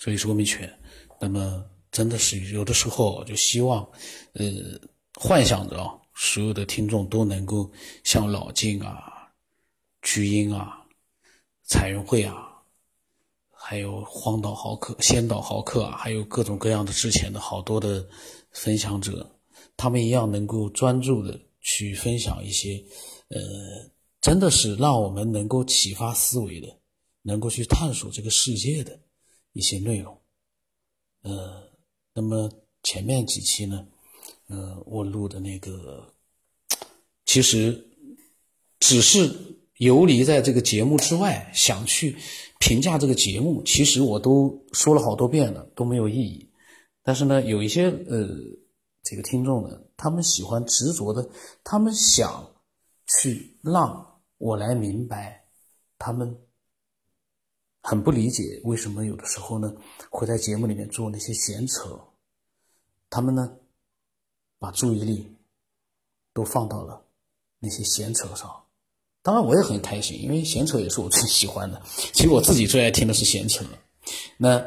所以说明权。那么真的是有的时候就希望，呃，幻想着啊，所有的听众都能够像老静啊、巨婴啊、彩云会啊，还有荒岛豪客、仙岛豪客啊，还有各种各样的之前的好多的分享者，他们一样能够专注的去分享一些，呃，真的是让我们能够启发思维的，能够去探索这个世界的一些内容。呃，那么前面几期呢，呃，我录的那个，其实只是游离在这个节目之外，想去评价这个节目，其实我都说了好多遍了，都没有意义。但是呢，有一些呃，这个听众呢，他们喜欢执着的，他们想去让我来明白，他们。很不理解为什么有的时候呢会在节目里面做那些闲扯，他们呢把注意力都放到了那些闲扯上。当然我也很开心，因为闲扯也是我最喜欢的。其实我自己最爱听的是闲扯。那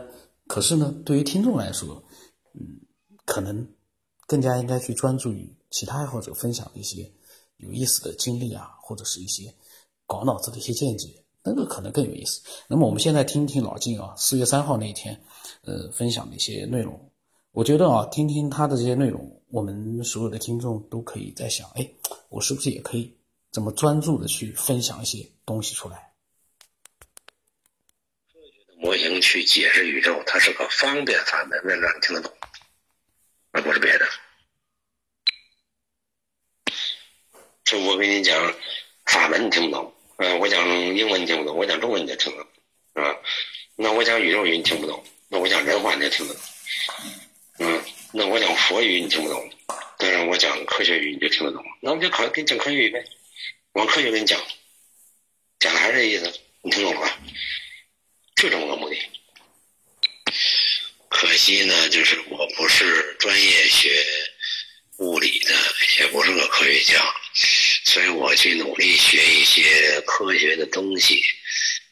可是呢，对于听众来说，嗯，可能更加应该去专注于其他爱好者分享的一些有意思的经历啊，或者是一些搞脑子的一些见解。那个可能更有意思。那么我们现在听听老金啊，四月三号那一天，呃，分享的一些内容。我觉得啊，听听他的这些内容，我们所有的听众都可以在想：哎，我是不是也可以这么专注的去分享一些东西出来？科学的模型去解释宇宙，它是个方便法门，为了让你听得懂，而不是别的。就我跟你讲，法门你听不懂。嗯，我讲英文你听不懂，我讲中文你就听不懂，是吧？那我讲宇宙语你听不懂，那我讲人话你就听不懂。嗯，那我讲佛语你听不懂，但是我讲科学语你就听得懂。那我就考给你讲科学语呗，我科学给你讲，讲的还是这意思，你听懂了吧？就这么个目的。可惜呢，就是我不是专业学去努力学一些科学的东西，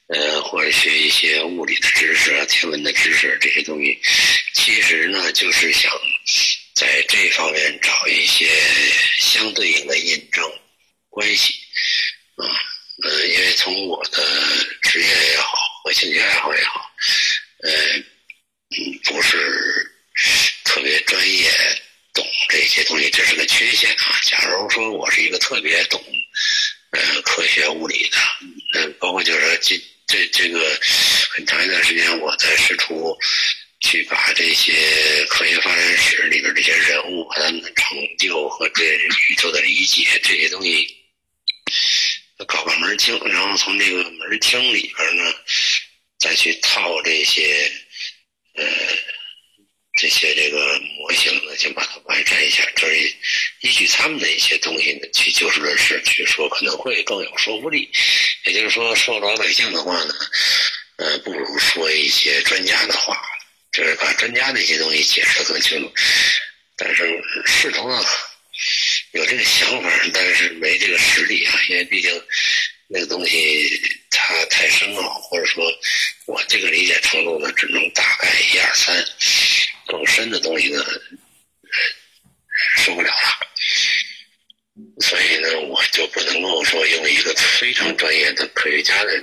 呃，或者学一些物理的知识啊、天文的知识这些东西，其实呢，就是想在这方面找一些相对应的印证关系啊，呃，因为从我的职业也好和兴趣爱好也好，呃，嗯，不是特别专业。懂这些东西，这是个缺陷啊。假如说我是一个特别懂，呃，科学物理的，嗯，包括就是说这这这个很长一段时间，我在试图去把这些科学发展史里边这些人物和他们的成就和对宇宙的理解这些东西搞个门清，然后从这个门清里边呢，再去套这些，呃。这些这个模型呢，先把它完善一下，就是依据他们的一些东西呢，去就事论事去说，可能会更有说服力。也就是说，说老百姓的话呢，呃，不如说一些专家的话，就是把专家那些东西解释的更清楚。但是试图啊，有这个想法，但是没这个实力啊，因为毕竟那个东西它太深奥，或者说我这个理解程度呢，只能大概一二三。更深的东西呢，受不了了，所以呢，我就不能够说用一个非常专业的科学家的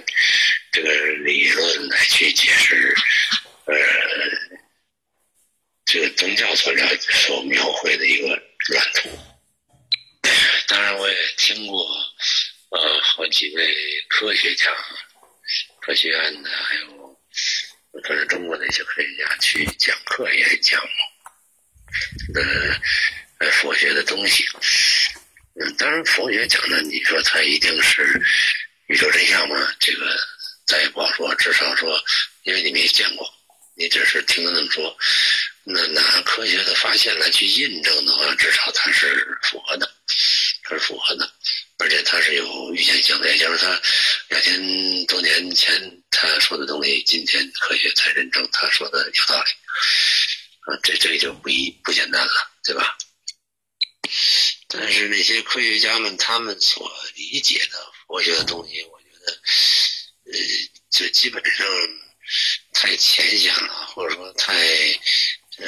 这个理论来去解释，呃，这个宗教所了所描绘的一个蓝图。当然，我也听过呃好几位科学家、科学院的，还有。可是中国的一些科学家去讲课也讲，呃，呃，佛学的东西。嗯，当然佛学讲的，你说它一定是宇宙真相吗？这个咱也不好说。至少说，因为你没见过，你只是听他们说。那拿科学的发现来去印证的话，至少它是符合的，它是符合的。而且他是有预见性的，也就是他两千多年前他说的东西，今天科学才认证他说的有道理。啊，这这就不一不简单了，对吧？但是那些科学家们他们所理解的佛学的东西，我觉得，呃，就基本上太浅显了，或者说太呃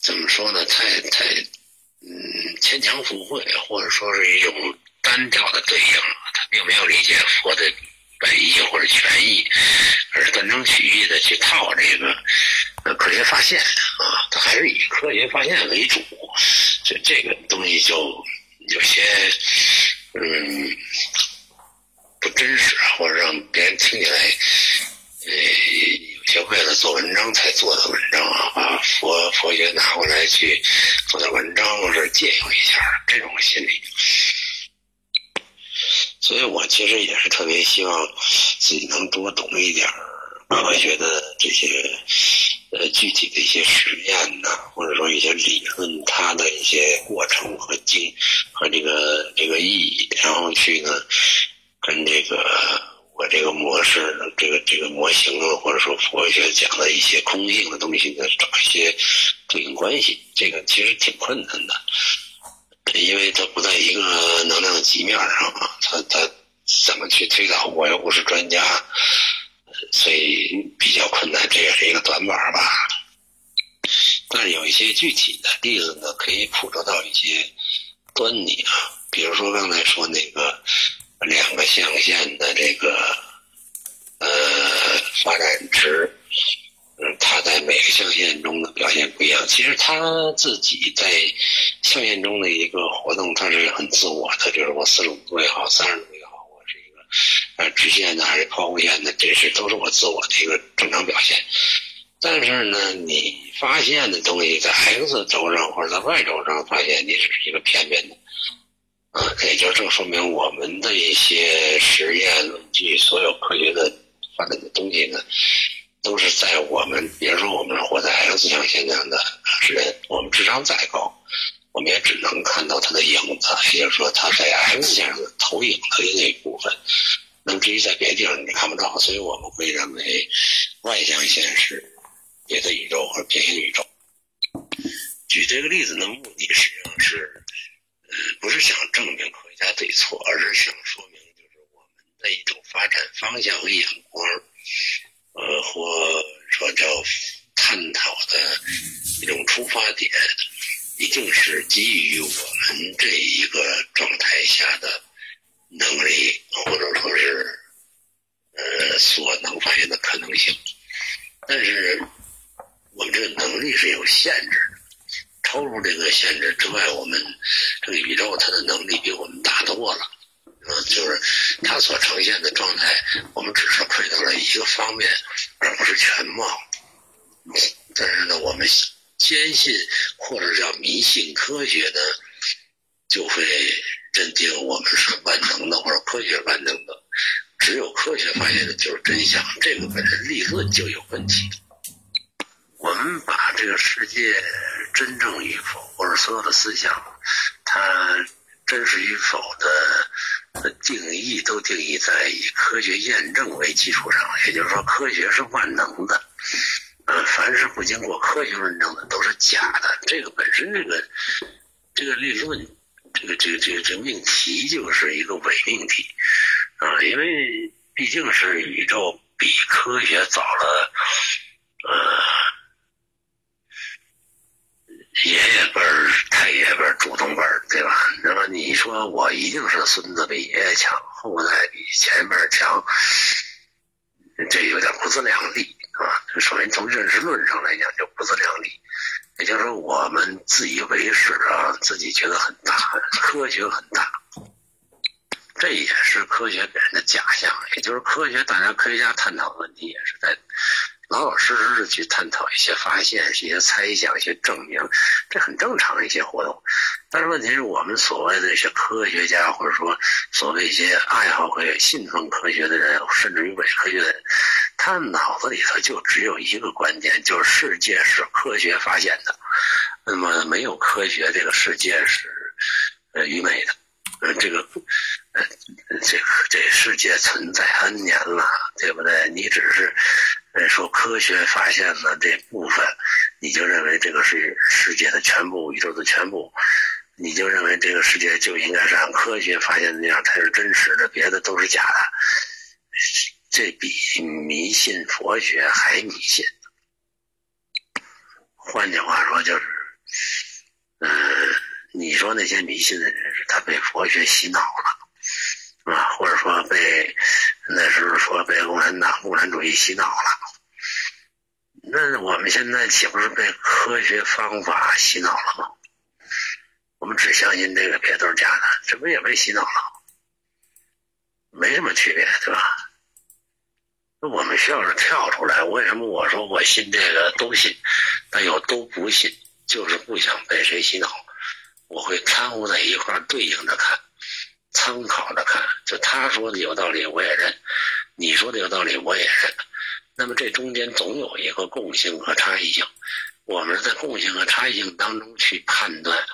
怎么说呢？太太嗯牵强附会，或者说是一种单调的对应，他并没有理解佛的本意或者全意，而是断章取义的去套这个呃科学发现啊，他还是以科学发现为主，这这个东西就有些嗯不真实，或者让别人听起来呃有些为了做文章才做的文章啊，把佛佛学拿过来去做点文章，或者借用一下这种心理。所以我其实也是特别希望自己能多懂一点科学的这些呃具体的一些实验呐，或者说一些理论，它的一些过程和经和这个这个意义，然后去呢跟这个我这个模式、这个这个模型啊，或者说佛学讲的一些空性的东西呢，找一些对应关系。这个其实挺困难的。因为它不在一个能量级面上啊，它它怎么去推导？我又不是专家，所以比较困难，这也是一个短板吧。但是有一些具体的例子呢，可以捕捉到一些端倪啊。比如说刚才说那个两个象限的这个呃发展值。嗯，它在每个象限中的表现不一样。其实它自己在象限中的一个活动，它是很自我的。就是我四十五度也好，三十度也好，我是一个呃直线的还是抛物线的，这是都是我自我的一个正常表现。但是呢，你发现的东西在 X 轴上或者在 Y 轴上发现，你只是一个片面的。啊，也就正说明我们的一些实验论据，所有科学的发展的东西呢。都是在我们，比如说我们活在 X 象限这样的人，我们智商再高，我们也只能看到它的影子，也就是说，它在 X 线上的投影的那一部分。那么至于在别的地方你看不到，所以我们会认为 Y 象限是别的宇宙或者平行宇宙。举这个例子的目的实际上是，不是想证明科学家对错，而是想说明就是我们的一种发展方向和眼光。呃，或说叫探讨的一种出发点，一定是基于我们这一个状态下的能力，或者说是呃所能发现的可能性。但是我们这个能力是有限制的，超出这个限制之外，我们这个宇宙它的能力比我们大多了。嗯，就是它所呈现的状态，我们只是窥到了一个方面，而不是全貌。但是呢，我们坚信或者叫迷信科学呢，就会认定我们是万能的，或者科学万能的。只有科学发现的就是真相，这个本身立论就有问题。我们把这个世界真正与否，或者所有的思想，它真实与否的。定义都定义在以科学验证为基础上，也就是说，科学是万能的。呃，凡是不经过科学论证的都是假的。这个本身，这个这个理论，这个这个这个这个命题就是一个伪命题啊，因为毕竟是宇宙比科学早了，呃。爷爷辈儿、太爷爷辈儿、祖宗辈儿，对吧？那么你说我一定是孙子比爷爷强，后代比前辈强，这有点不自量力啊！首先从认识论上来讲就不自量力，也就是说我们自以为是啊，自己觉得很大，科学很大，这也是科学给人的假象。也就是科学，大家科学家探讨问题也是在。老老实实的去探讨一些发现、一些猜想、一些证明，这很正常的一些活动。但是问题是我们所谓的一些科学家，或者说所谓一些爱好和信奉科学的人，甚至于伪科学的人，他脑子里头就只有一个观点，就是世界是科学发现的。那么没有科学，这个世界是呃愚昧的。呃，这个呃，这个这世界存在 N 年了，对不对？你只是。说科学发现了这部分，你就认为这个是世界的全部，宇宙的全部，你就认为这个世界就应该是按科学发现的那样才是真实的，别的都是假的。这比迷信佛学还迷信。换句话说，就是，嗯，你说那些迷信的人他被佛学洗脑了，啊，或者说被那时候说被共产党、共产主义洗脑了。那我们现在岂不是被科学方法洗脑了吗？我们只相信这个，别都是假的，这不也被洗脑了？没什么区别，对吧？那我们需要是跳出来。为什么我说我信这个都信，但又都不信？就是不想被谁洗脑。我会掺和在一块，对应着看，参考着看。就他说的有道理，我也认；你说的有道理，我也认。那么这中间总有一个共性和差异性，我们在共性和差异性当中去判断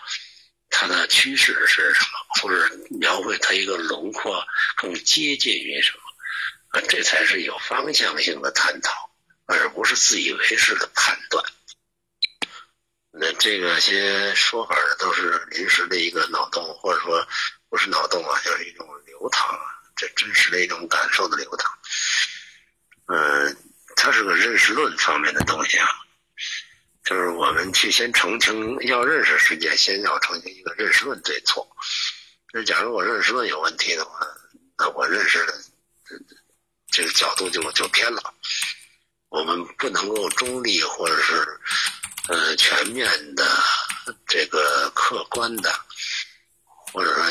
它的趋势是什么，或者描绘它一个轮廓更接近于什么，啊，这才是有方向性的探讨，而不是自以为是的判断。那这个些说法，都是临时的一个脑洞，或者说不是脑洞啊，就是一种流淌啊，这真实的一种感受的流淌，嗯。它是个认识论方面的东西啊，就是我们去先澄清，要认识世界，先要澄清一个认识论对错。那假如我认识论有问题的话，那我认识的这个角度就就偏了。我们不能够中立或者是呃全面的这个客观的，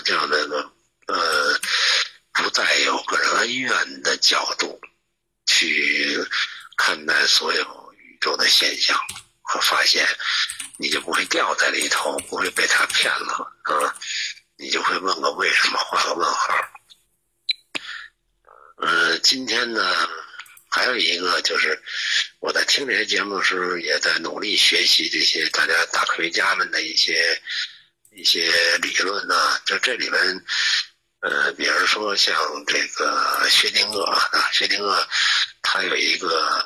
这样的个呃不带有个人恩怨的角度去。看待所有宇宙的现象和发现，你就不会掉在里头，不会被他骗了啊！你就会问个为什么，画个问号。嗯，今天呢，还有一个就是我在听这些节目的时候，也在努力学习这些大家大科学家们的一些一些理论呢。就这里面，呃，比如说像这个薛定谔啊，薛定谔。它有一个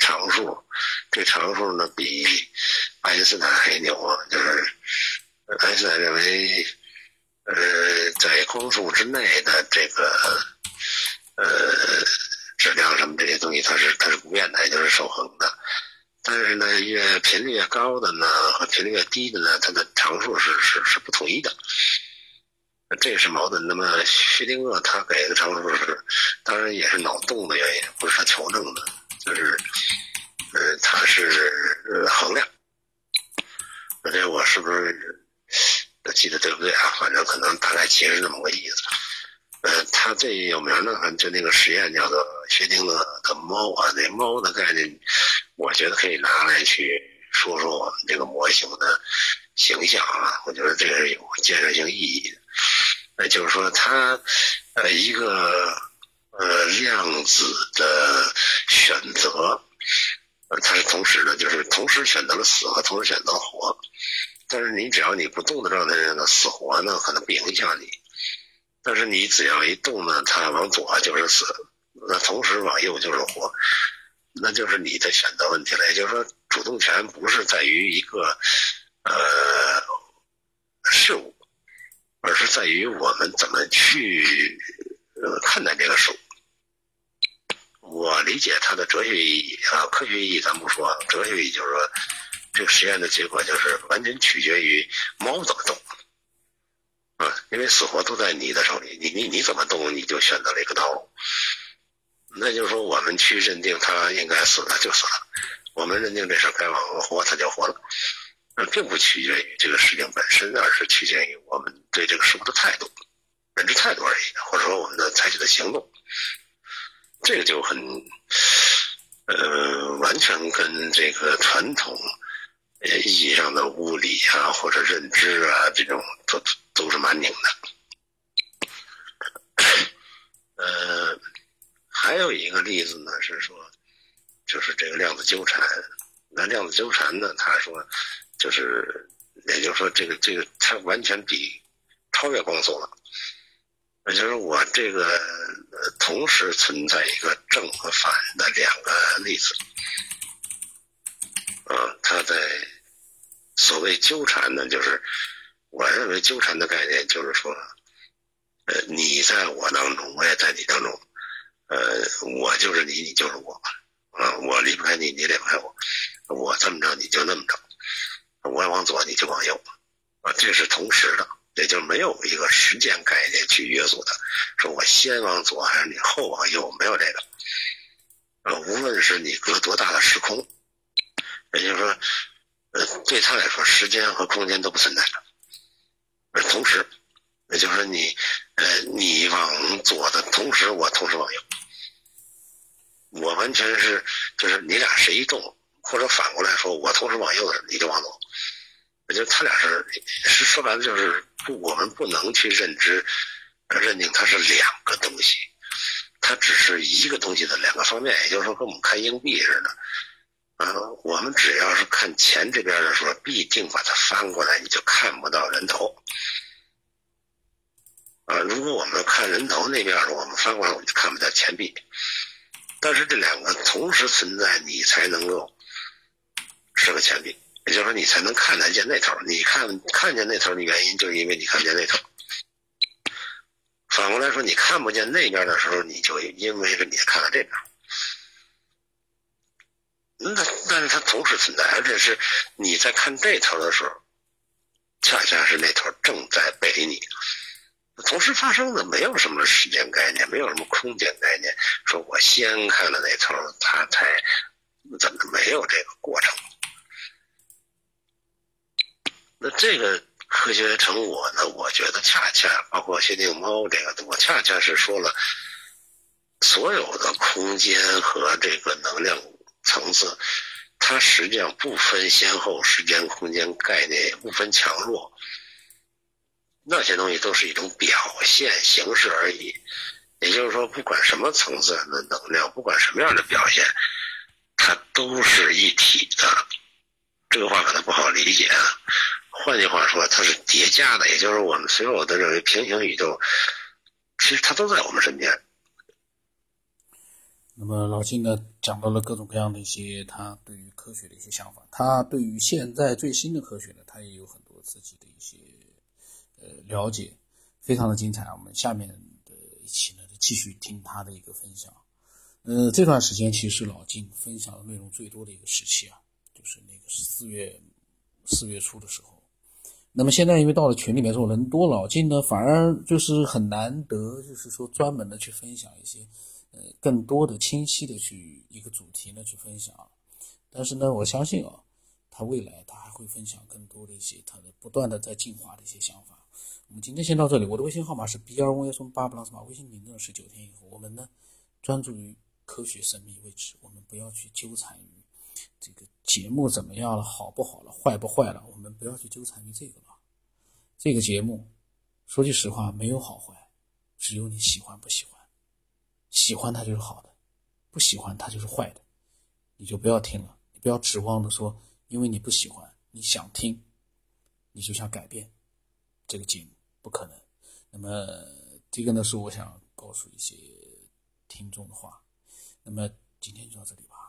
常数，这常数呢比爱因斯坦还牛啊！就是爱因斯坦认为，呃，在光速之内的这个呃质量什么这些东西，它是它是不变的，也就是守恒的。但是呢，越频率越高的呢，和频率越低的呢，它的常数是是是不统一的。这也是矛盾。那么薛定谔他给的常数是，当然也是脑洞的原因，不是他求证的，就是，呃，他是衡量。这我是不是记得对不对啊？反正可能大概其实是那么个意思。呃，他最有名的就那个实验叫做薛定谔的猫啊，那猫的概念，我觉得可以拿来去说说我们这个模型的形象啊。我觉得这个是有建设性意义的。那就是说，它呃一个呃量子的选择，它是同时的，就是同时选择了死和同时选择活。但是你只要你不动的状态下呢，死活呢可能不影响你。但是你只要一动呢，它往左就是死，那同时往右就是活，那就是你的选择问题了。也就是说，主动权不是在于一个呃事物。而是在于我们怎么去呃看待这个事物。我理解它的哲学意义啊，科学意义咱不说，哲学意义就是说，这个实验的结果就是完全取决于猫怎么动啊，因为死活都在你的手里，你你你怎么动，你就选择了一个道路。那就是说，我们去认定它应该死了就死了，我们认定这事该往活，它就活了。那并不取决于这个事情本身，而是取决于我们对这个事物的态度、认知态度而已，或者说我们的采取的行动。这个就很，呃，完全跟这个传统意义上的物理啊或者认知啊这种都都是蛮拧的。呃，还有一个例子呢是说，就是这个量子纠缠。那量子纠缠呢，他说。就是，也就是说，这个这个，它完全比超越光速了。也就是我这个同时存在一个正和反的两个粒子，啊，它在所谓纠缠呢，就是我认为纠缠的概念就是说，呃，你在我当中，我也在你当中，呃，我就是你，你就是我，啊，我离不开你，你离不开我，我这么着你就那么着，我往左你就往右，啊，这是同时的，也就没有一个时间概念去约束它，说我先往左还是你后往右，没有这个，啊，无论是你隔多大的时空，也就是说，呃，对他来说，时间和空间都不存在的，而同时，也就是说你，呃，你往左的同时，我同时往右。我完全是，就是你俩谁一动，或者反过来说，我同时往右的，你就往左。我觉得他俩是，是说白了就是不，我们不能去认知、认定它是两个东西，它只是一个东西的两个方面。也就是说，跟我们看硬币似的，啊，我们只要是看钱这边的时候，必定把它翻过来，你就看不到人头。啊，如果我们看人头那边，我们翻过来，我们就看不到钱币。但是这两个同时存在，你才能够是个钱币，也就是说你才能看得见那头。你看看见那头的原因，就是因为你看见那头。反过来说，你看不见那边的时候，你就因为是你看到这边。那但是它同时存在，而且是你在看这头的时候，恰恰是那头正在背你。同时发生的没有什么时间概念，没有什么空间概念。说我先看了那头，他才怎么没有这个过程？那这个科学成果呢？我觉得恰恰包括薛定猫这个，我恰恰是说了，所有的空间和这个能量层次，它实际上不分先后，时间、空间概念也不分强弱。那些东西都是一种表现形式而已，也就是说，不管什么层次的能量，不管什么样的表现，它都是一体的。这个话可能不好理解啊。换句话说，它是叠加的，也就是我们所有的认为平行宇宙，其实它都在我们身边。那么老金呢，讲到了各种各样的一些他对于科学的一些想法，他对于现在最新的科学呢，他也有很多自己的。呃，了解，非常的精彩。我们下面的一期呢，继续听他的一个分享。呃，这段时间其实是老金分享的内容最多的一个时期啊，就是那个四月四月初的时候。那么现在因为到了群里面之后人多，老金呢反而就是很难得，就是说专门的去分享一些呃更多的清晰的去一个主题呢去分享。但是呢，我相信啊，他未来他还会分享更多的一些他的不断的在进化的一些想法。我们今天先到这里。我的微信号码是 B 二 Y 松八 plus 码，微信名字是九天以后。我们呢，专注于科学神秘未知，我们不要去纠缠于这个节目怎么样了，好不好了，坏不坏了，我们不要去纠缠于这个了。这个节目，说句实话，没有好坏，只有你喜欢不喜欢。喜欢它就是好的，不喜欢它就是坏的，你就不要听了。你不要指望的说，因为你不喜欢，你想听，你就想改变这个节目。不可能。那么，这个呢是我想告诉一些听众的话。那么，今天就到这里吧。